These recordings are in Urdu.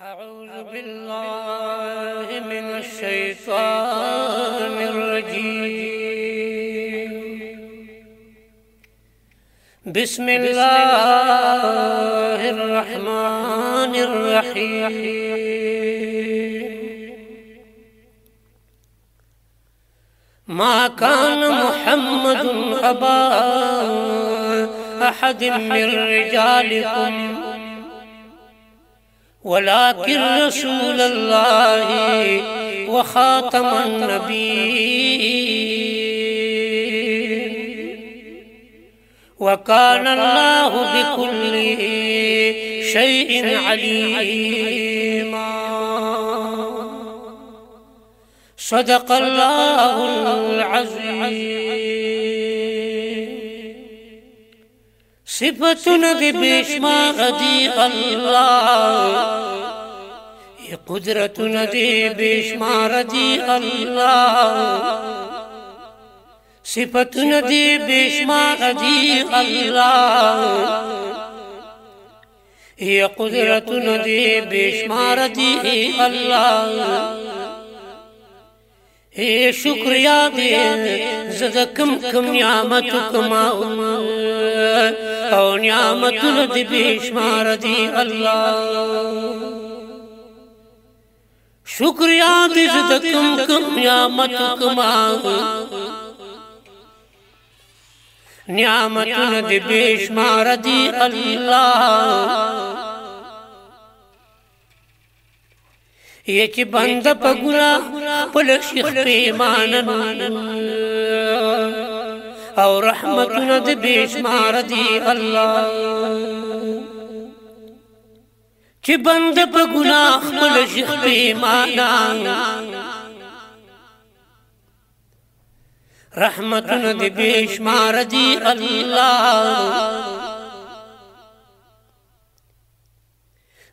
أعوذ بالله من الشيطان الرجيم بسم الله الرحمن الرحيم ما كان محمد أبا أحد من رجالكم ولكن رسول الله وخاتم النبي وكان الله بكل شيء عليما صدق الله العظيم صفتن دی بیشما غدی اللہ یہ قدرتن دی بیشما ردی اللہ صفتن دی بیشما غدی اللہ یہ قدرتن دی بیشما ردی اللہ اے شکریہ دکم دیا مت کماؤ لد بیشمار دی اللہ بند چبند پگاہ شخران رحمت ندیش دی اللہ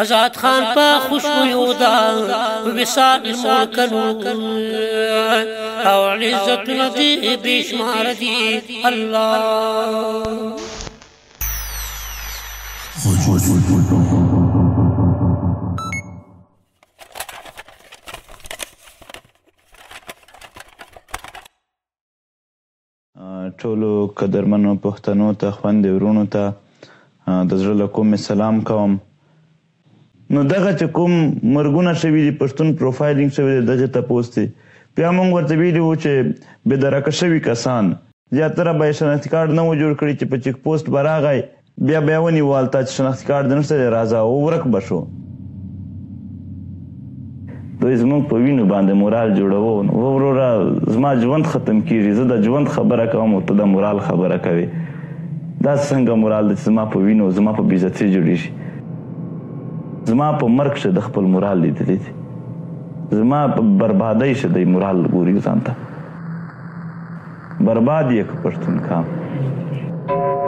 ازاد خان پا خوشبو یودا وصال الملک نور او عزت ندی بیش ماردی اللہ ټولو قدرمنو پښتنو ته خوندې ورونو ته د زړه له کومې سلام کوم نو دغه چې کوم مرګونه شوی دی پښتون پروفایلینګ شوی دی دغه ته پوسټ بیا موږ ورته ویلی وو چې به درک شوی کسان زیاتره به شناخت کارت نه جوړ کړی چې په چیک پوسټ براغی بیا بیا ونی والتا چې شناخت کارت نه سره راځه او ورک بشو دوی زموږ په وینو باندې مورال جوړو نو ورورا زما ژوند ختم کیږي زه د ژوند خبره کوم او ته د مورال خبره کوي دا څنګه مورال د زما په وینو زما په بیزتی جوړیږي زما په مرګ شه د خپل مورال لیدلې دی زما په بربادۍ شه د مورال ګوري ځانته برباد یک پښتون کام Thank you.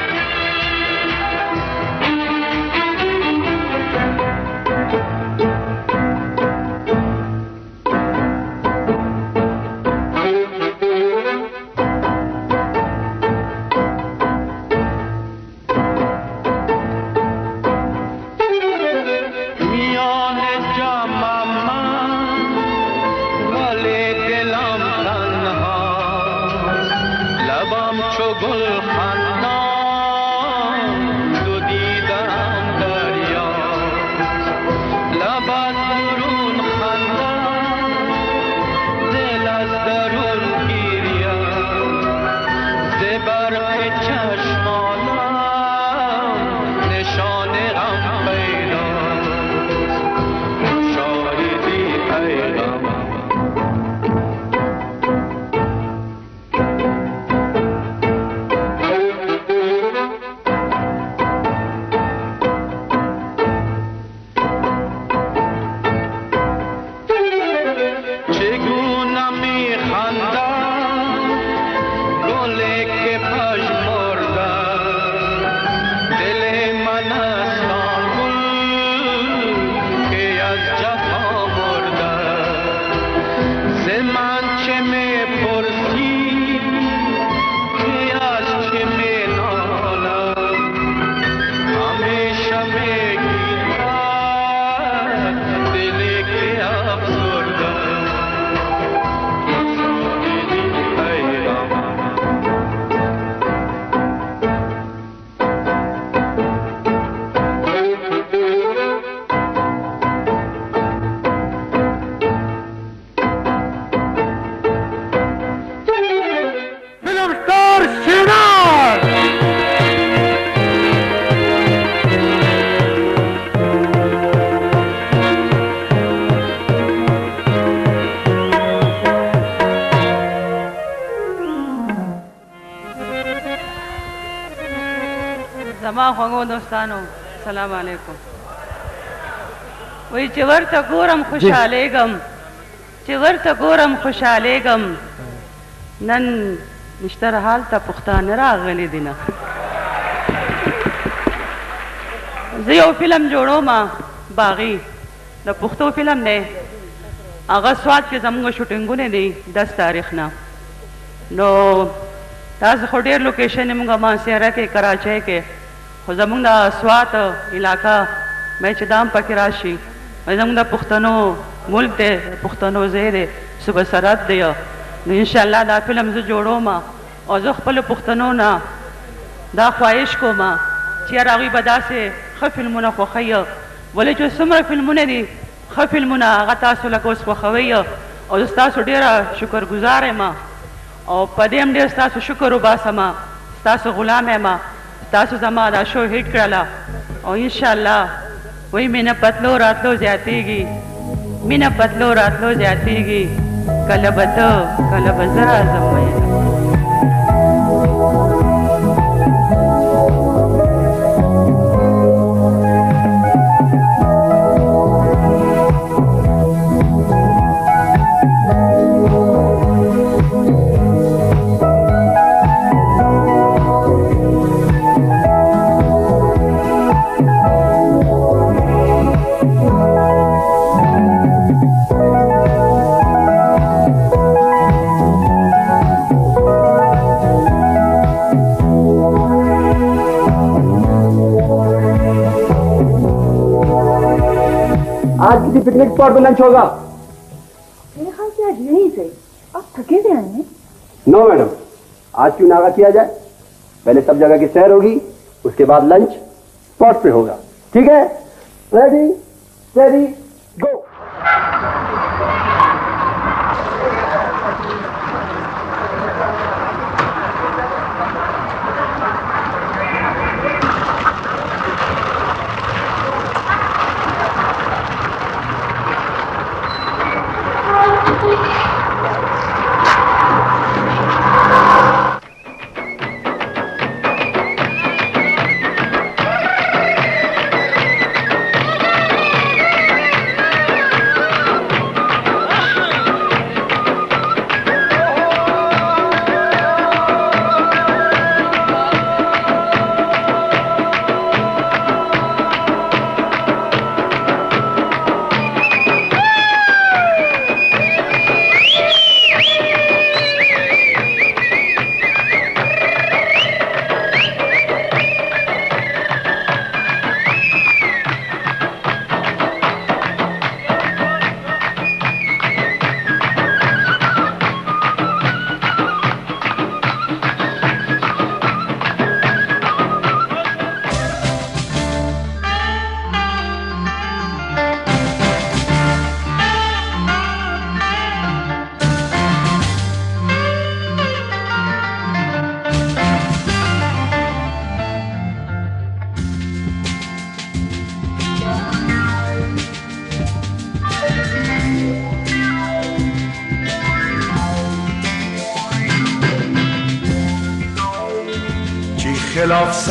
چاہ ہو دوستانو سلام علیکم وی چور تا گورم خوش آلیگم چور تا گورم خوش آلیگم نن نشتر حال تا پختان را غلی دینا زیو فلم جوڑو ما باغی دا پختو فلم دے آغا سواد کے زمگو شوٹنگو نے دی دس تاریخ نا نو تاز خوڑیر لوکیشن نمگا ماں سیرہ کے کراچے کے زمون دا سوات علاقہ میں چدام پکی راشی میں زمون دا پختنو ملک دے پختنو زیر صبح سرات دے نو شاء دا فلم ز جوڑو ما او ذخ پل پختنو نا دا خواہش کو چی چیراغی بدا سے خ فل منا پخہ ولی جو سمر فل من دی خلمنا غَطا سو او اور تاسو ڈیرا شکر گزار ما او پدیم دې تاسو شکر اُباس ما استاث غلام ما تاسو زما دا شو ہٹ او ان شاء الله وہی مینا پتلو رات لو جاتی گی مینا پتلو رات لو کله گی کله بزرا زمایه پکنک پاٹ پہ لنچ ہوگا میرے آپ تھکے آئیں گے نو میڈم آج کیوں ناغا کیا جائے پہلے سب جگہ کی سیر ہوگی اس کے بعد لنچ پاٹ پہ ہوگا ٹھیک ہے ریڈی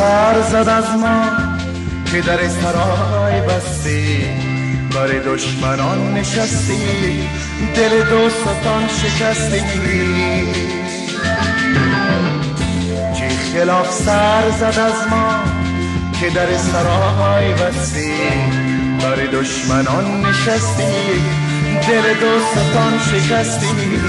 سر زد از ما که در سرای بستی بر دشمنان نشستی دل دوستان شکستی چی خلاف سر زد از ما که در سرای بستی بر دشمنان نشستی دل دوستان شکستی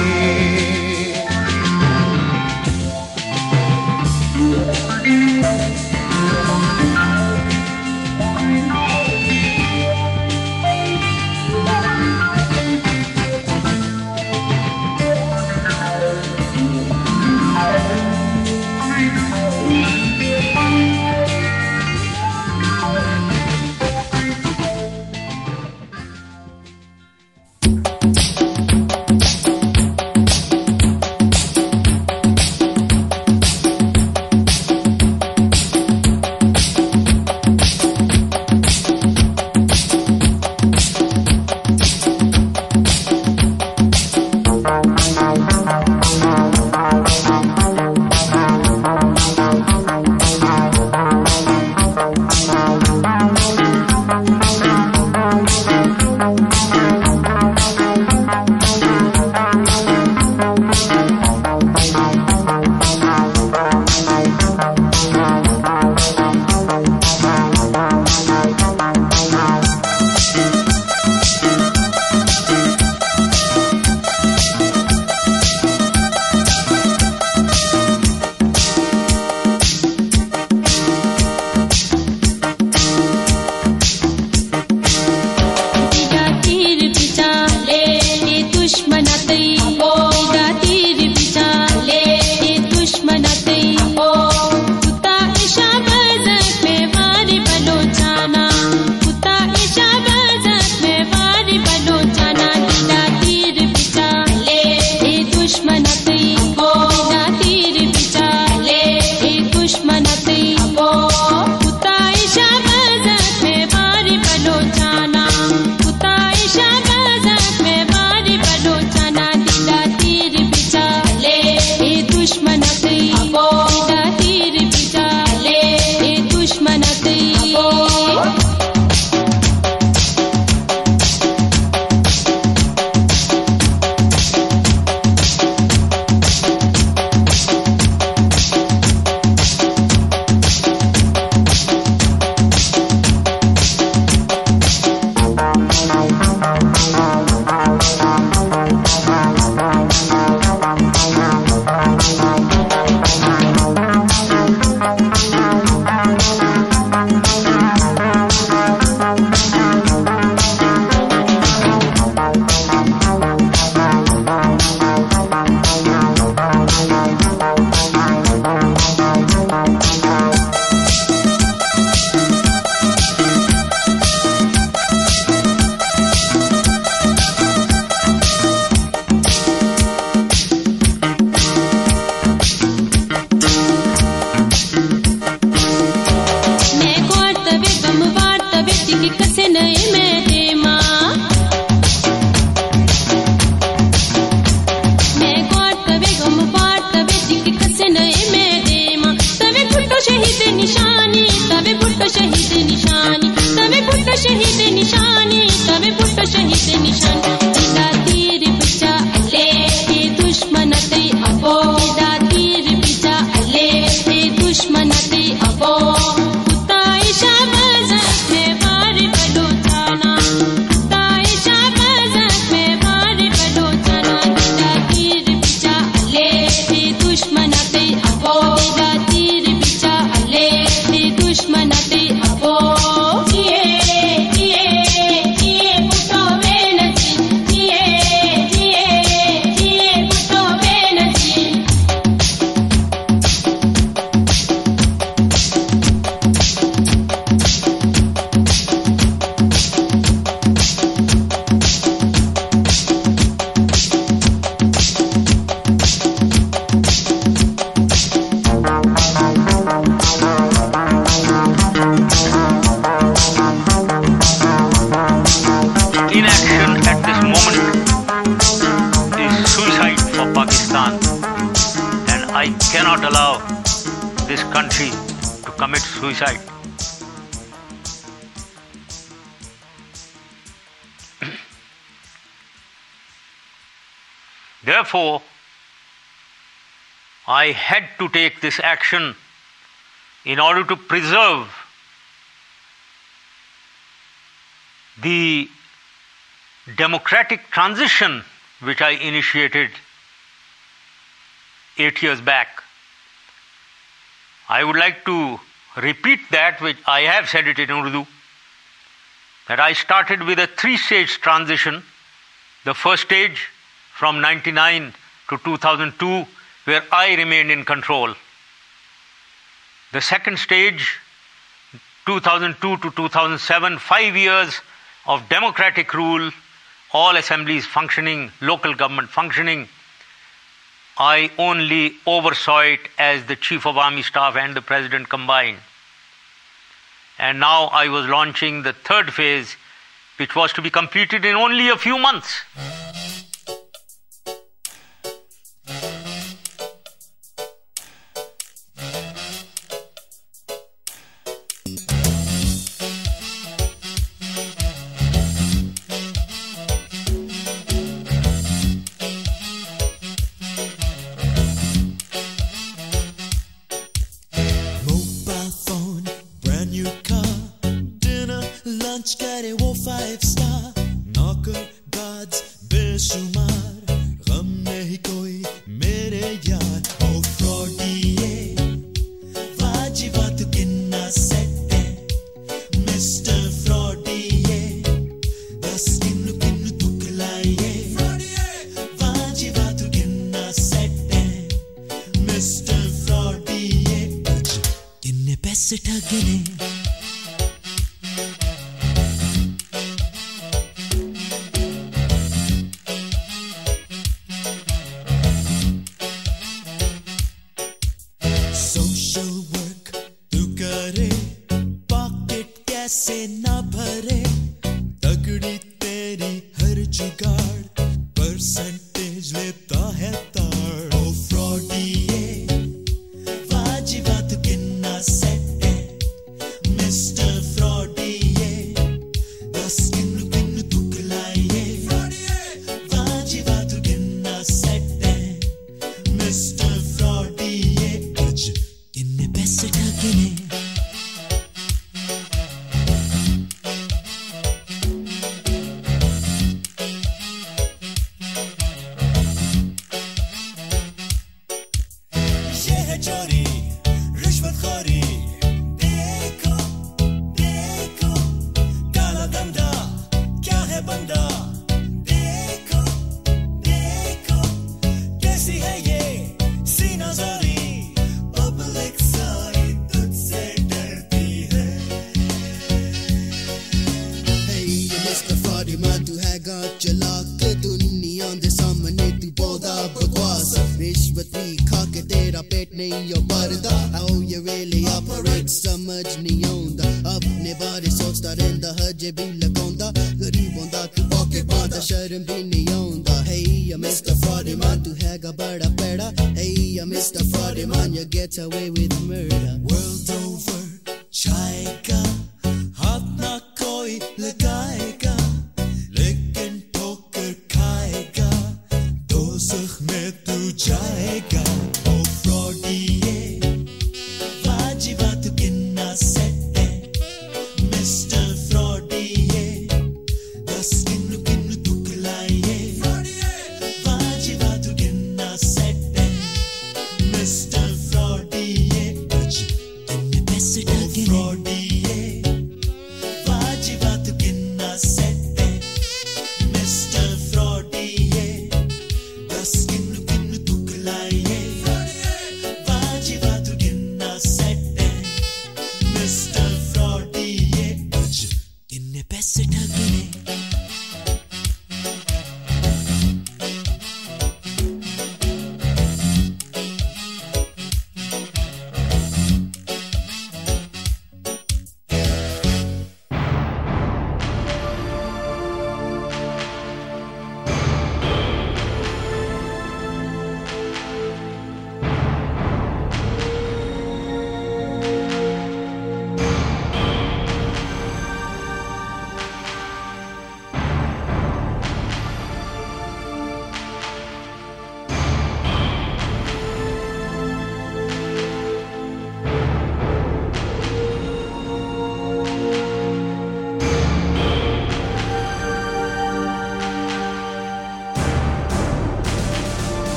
Take this action in order to preserve the democratic transition which I initiated 8 years back. I would like to repeat that, which I have said it in Urdu, that I started with a three-stage transition. The first stage from 1999 to 2002 where I remained in control. The second stage, 2002 to 2007, 5 years of democratic rule, all assemblies functioning, local government functioning. I only oversaw it as the Chief of Army Staff and the President combined. And now I was launching the third phase, which was to be completed in only a few months. ہوں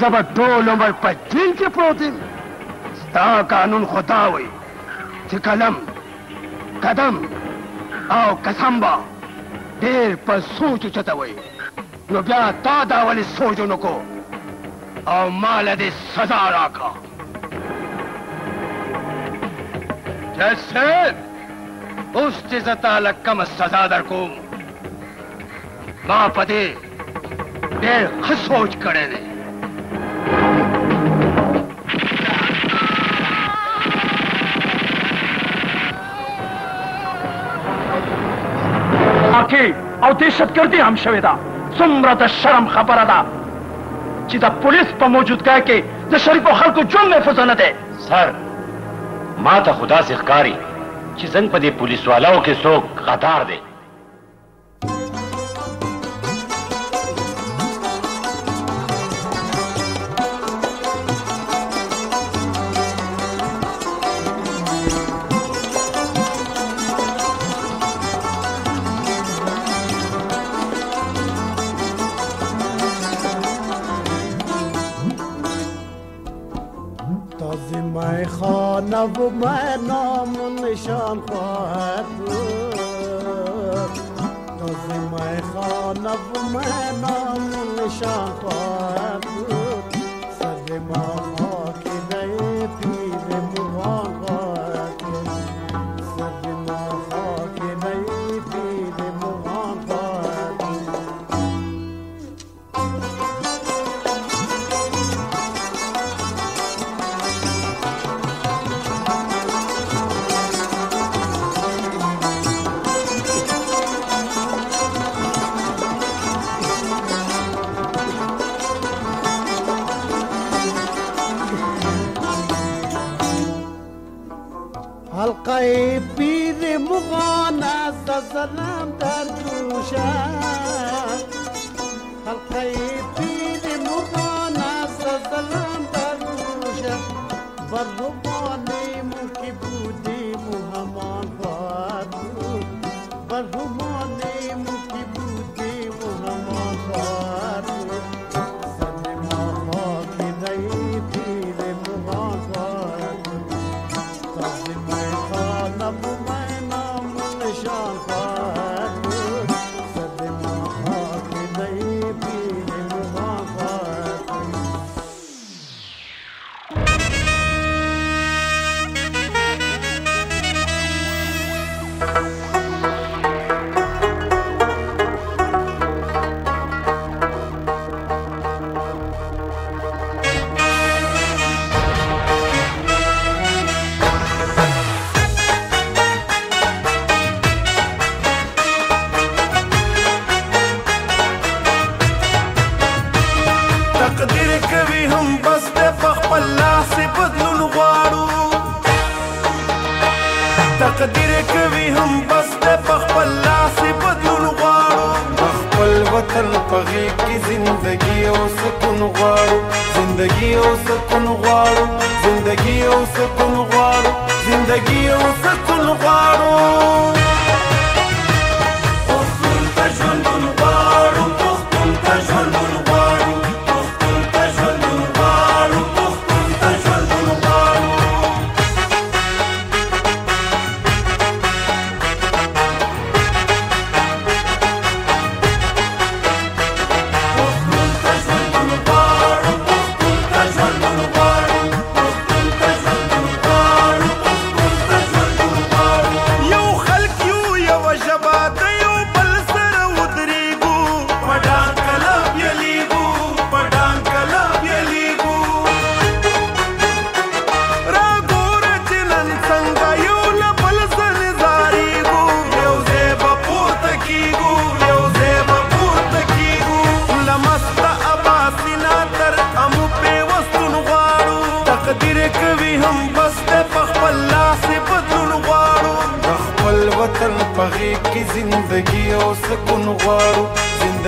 زبا ټول عمر په جیل کې پروت یم ستا قانون خدا وي چې قلم قدم او قسم به ډېر په سوچ چتوي نو بیا تا دا ولې سوچ نه کو او مال دې سزا راکا جسد اوس چې زه تاله کمه سزا در کوم ما په دې ډېر ښه سوچ کړی دی واقعی او دیشت گردی هم شوی دا سمرا دا شرم خبره دا چی دا پولیس پا موجود گای که دا شریف و خلق و جن محفظه نده سر ما تا خدا سیخ کاری چی زنگ پا دی پولیس والاو که سوک غدار ده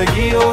زندگی ہو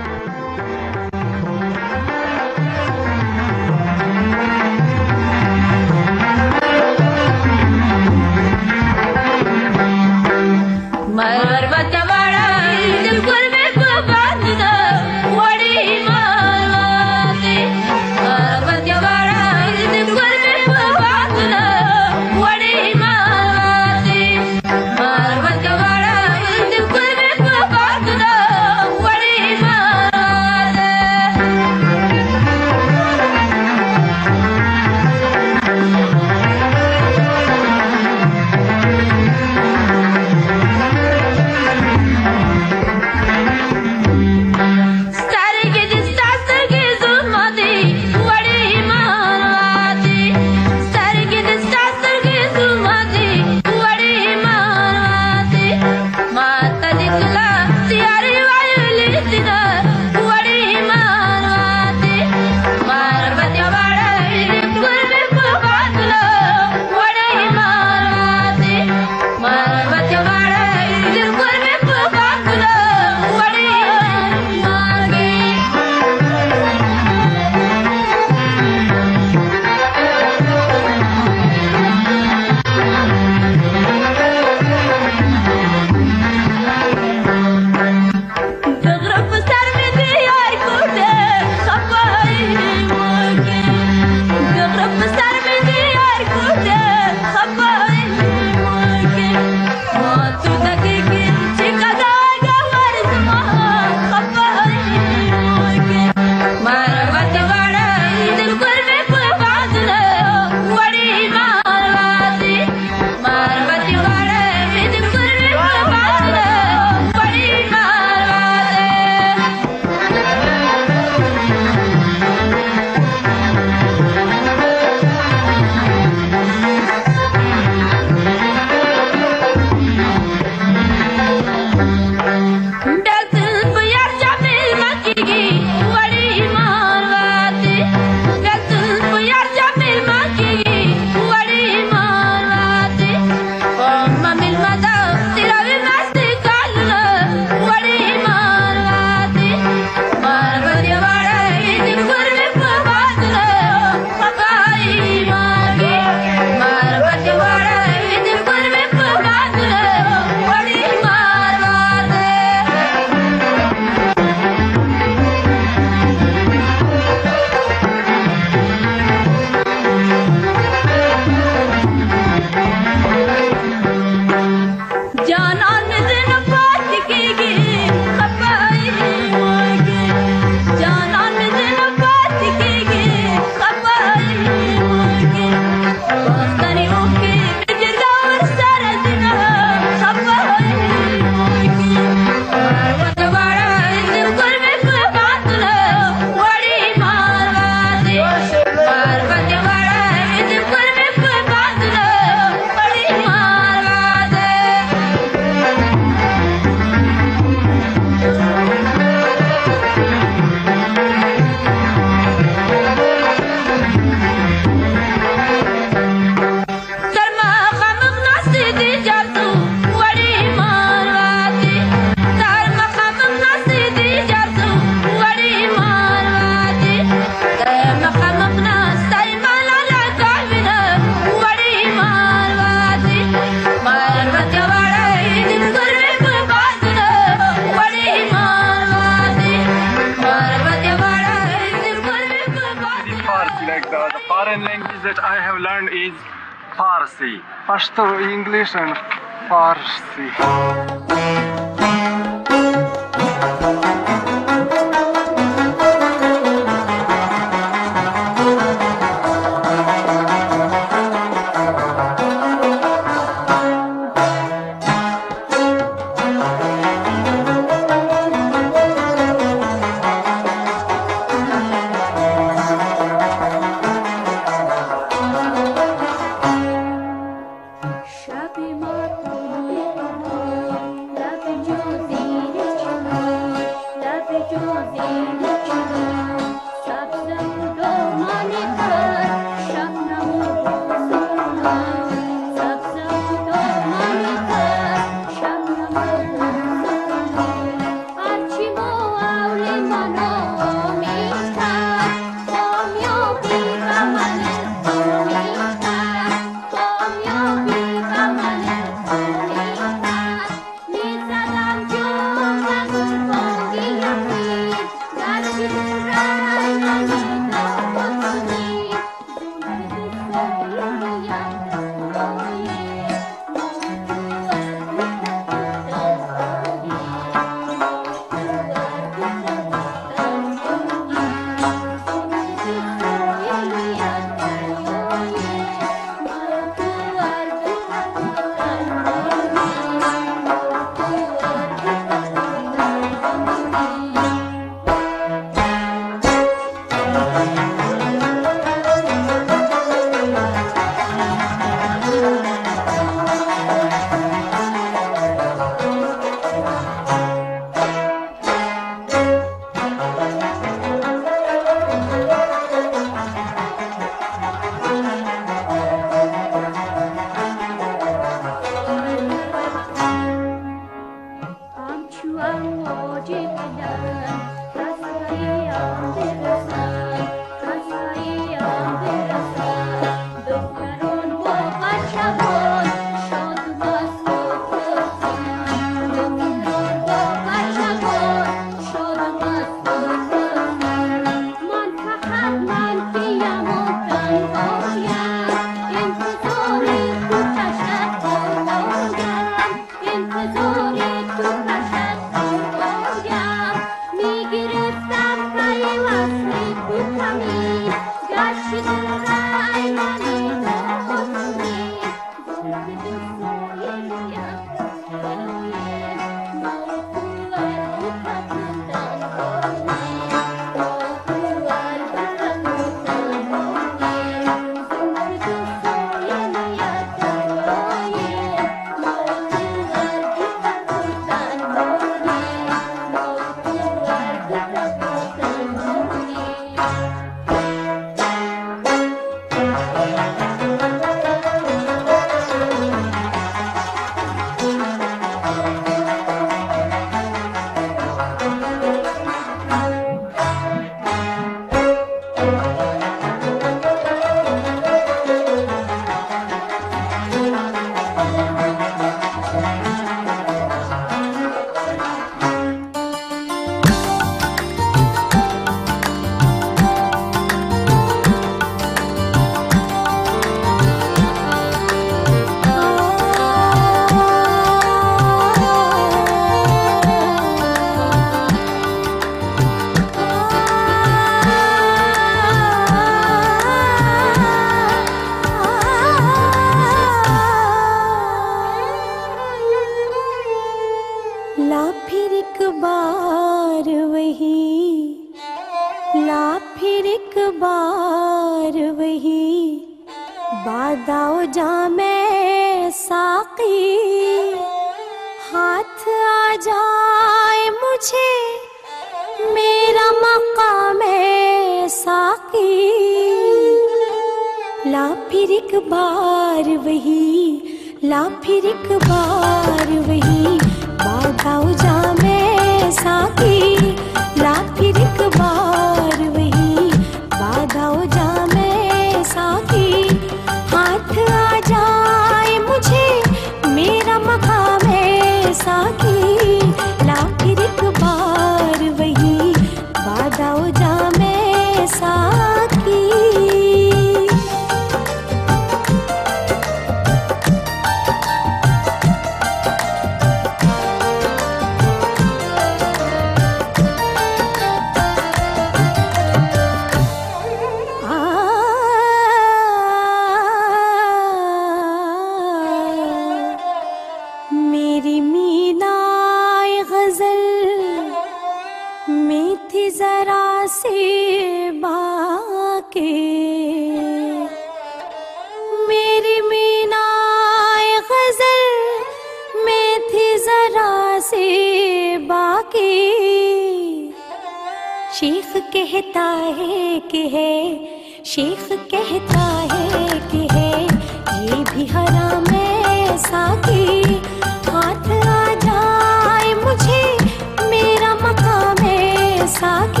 ساتھ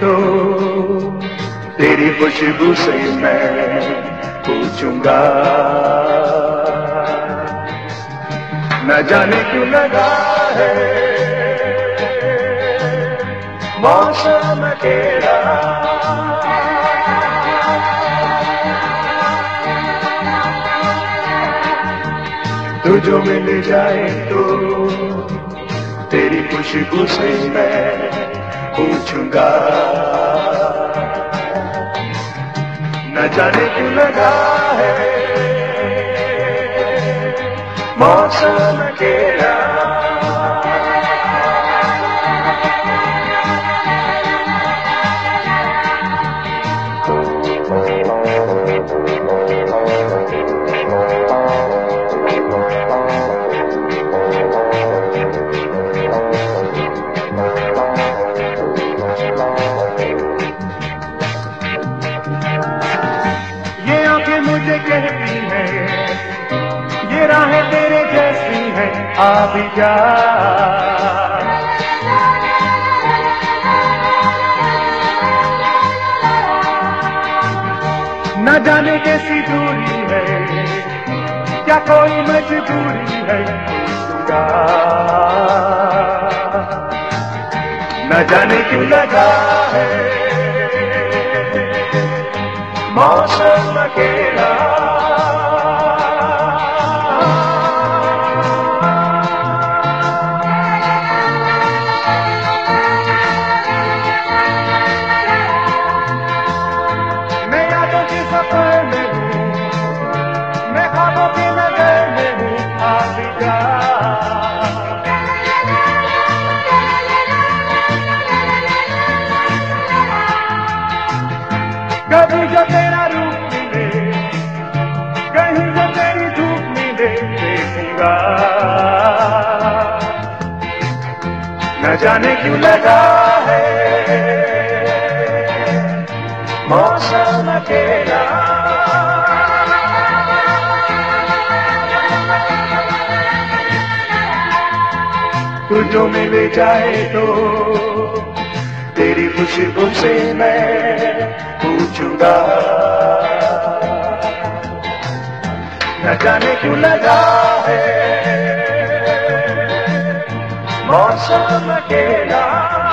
تو تیری خوشبو سے میں پوچھوں گا نہ جانے کیوں لگا ہے موسم تیرا تجھو مل جائے تو تیری خوشبو سے میں پوچھوں گا نہ جانے کیوں لگا ہے موسم کے لئے نہ جانے کیسی دوری ہے کیا کوئی مجبوری ہے نہ جانے کیوں لگا جانے کیوں لگا ہے موسم اکیلا تو جو میں لے جائے تو تیری خوشی بھم سے میں پوچھوں گا نہ جانے کیوں لگا ہے موسم کے نام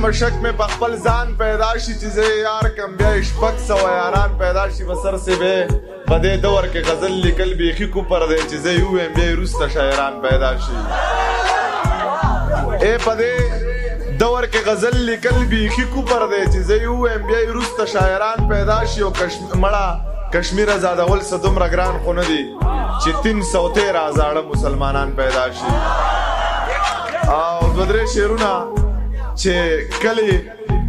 مشک میں پخپل زان پیدا شی چیزے یار کم بیا اشپک سو یاران پیدا شی بسر سے بے بدے دور کے غزل لکل بی خیکو پر دے چیزے یو ایم بیا روس تا شایران پیدا شی اے بدے دور کے غزل لکل بی خیکو پر دے چیزے یو ایم بیا روس تا شایران پیدا شی و کشم مڑا کشمیر ازاد اول سدوم را گران خونه دی چی تین سو تیر ازاد مسلمانان پیدا شی آو دودری شیرونا چې کلی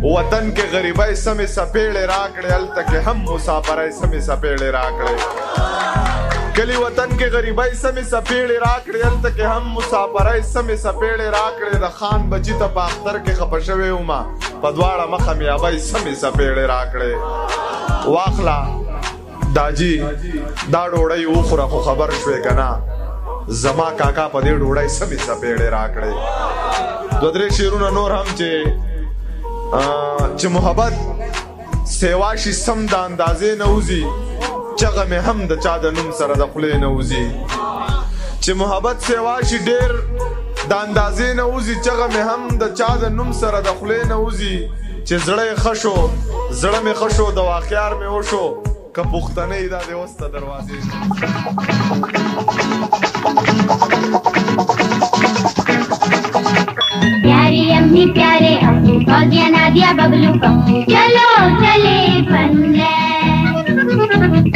وطن کې غریبای سمې سپېړې راکړې الته کې هم مسافرای سمې سپېړې راکړې کلی وطن کې غریبای سمې سپېړې راکړې الته کې هم مسافرای سمې سپېړې راکړې د خان بچی ته پاختر کې خپښوې وما په دواړه مخه مې ابای سمې سپېړې راکړې واخلا داجی دا ډوړی و خو خبر شوې کنا زما کاکا په دې ډوړی سمې سپېړې راکړې دو درې شیرونه نور هم چې چې محبت سیوا شي سم د اندازې نه وزي چغه مې هم د چا د نوم سره د خولې نه وزي چې محبت سیوا شي ډېر د اندازې نه وزي چغه مې هم د چا د نوم سره د خولې نه وزي چې زړه خشو زړه مې خشو د واقعار مې وشو که پوښتنه دا د وسته دروازې پیارے فوجیا نادیا ببلو کا چلو چلے بن گئے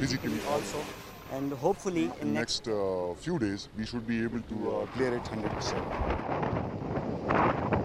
physically also and hopefully in, in next, next uh, few days we should be able to uh, clear it 100%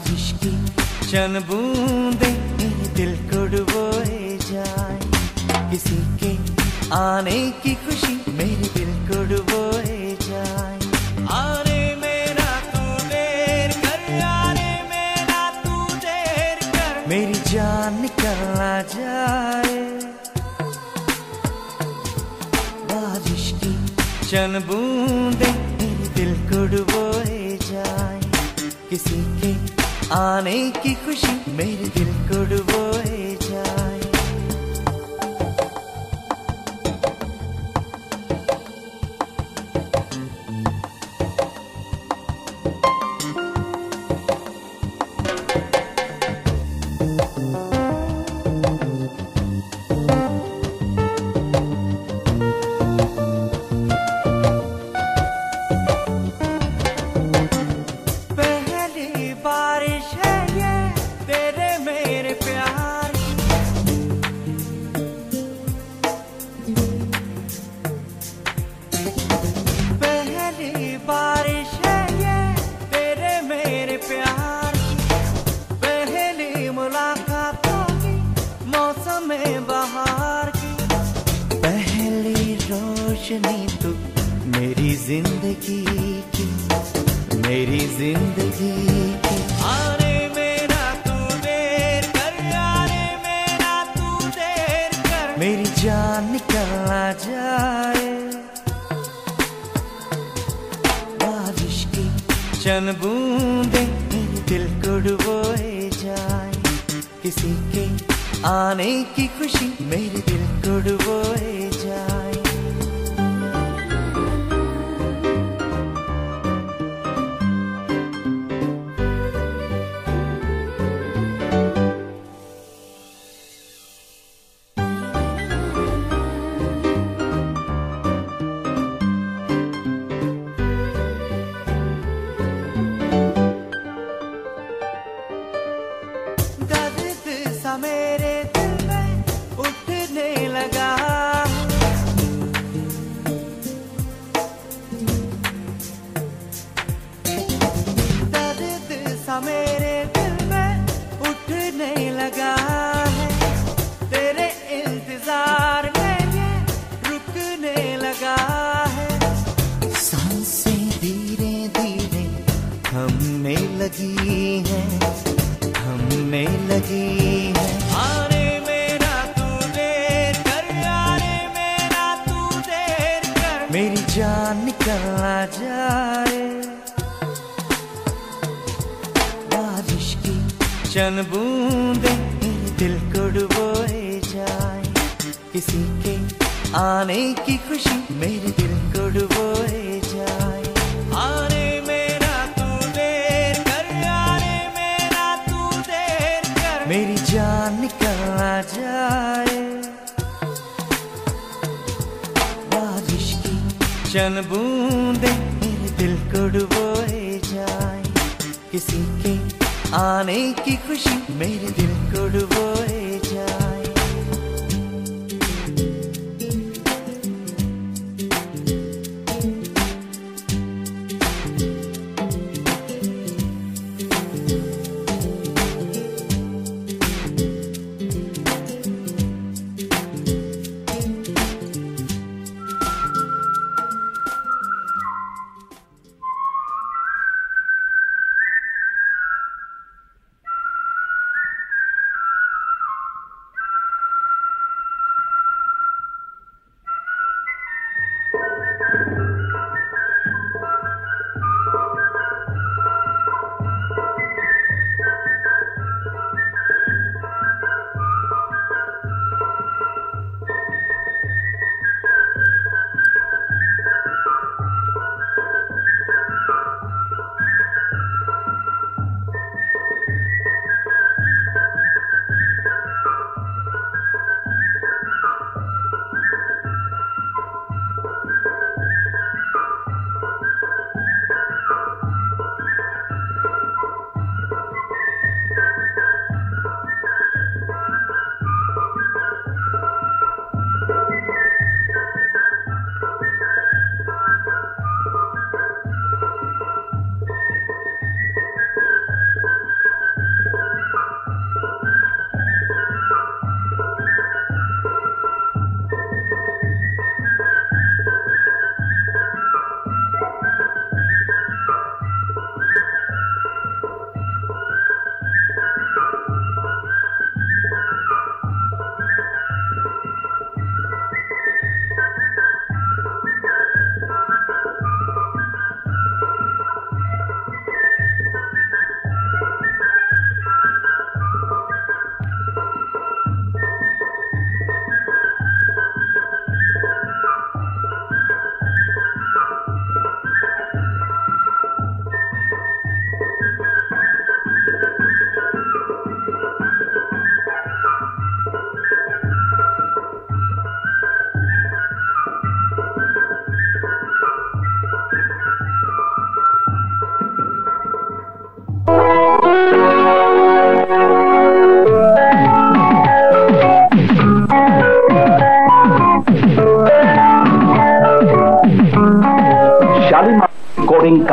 بارش کی چن بوندے میرے دل کو ڈبوئے جائیں کسی کے آنے کی خوشی میرے دل کو کڈوئے میرا میری جان نکالا جائے بارش کی چن بوندیں آنے کی خوشی میرے دل کو ڈبوئے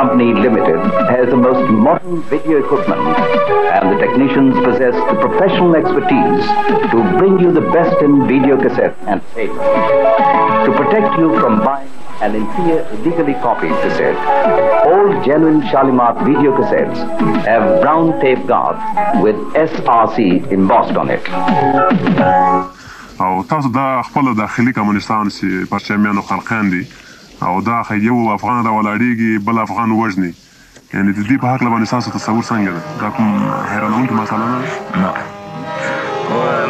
Company Limited has the most modern video equipment and the technicians possess the professional expertise to bring you the best in video cassette and tape. To protect you from buying and in fear illegally copied cassette, all genuine Shalimar video cassettes have brown tape guards with SRC embossed on it. او تاسو دا خپل داخلي کمونستان سي پرچمیانو خلقاندی او دا خ یو افغان دا ولاړیږي بل افغان وژني یعنی د دې په حق باندې ساسو تصور څنګه ده دا کوم حیرانوونکې مسله نه نه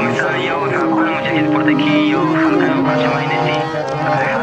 مثال یو د افغان مجاهد پورته کې یو خلکه پاچمه نه دي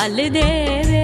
ال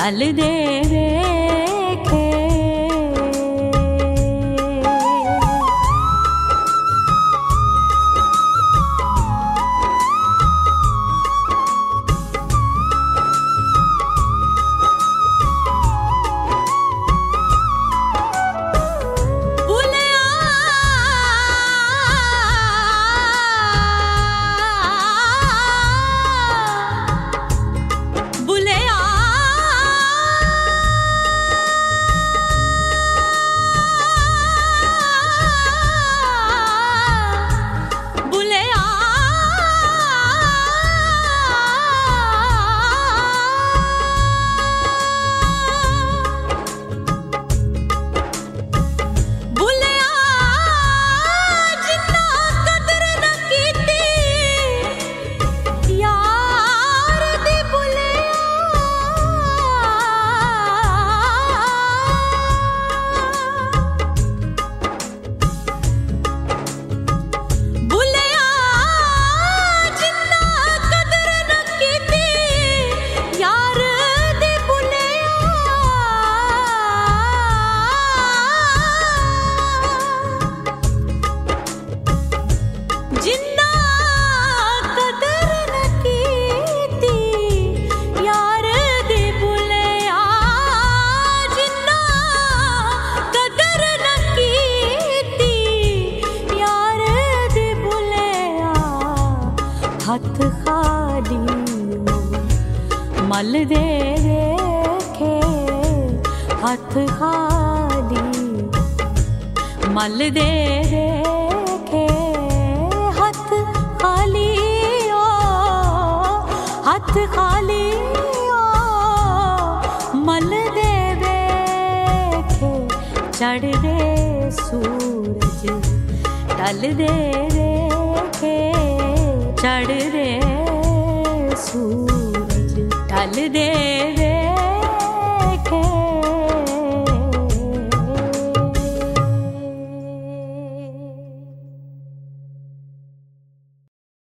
تل دے رے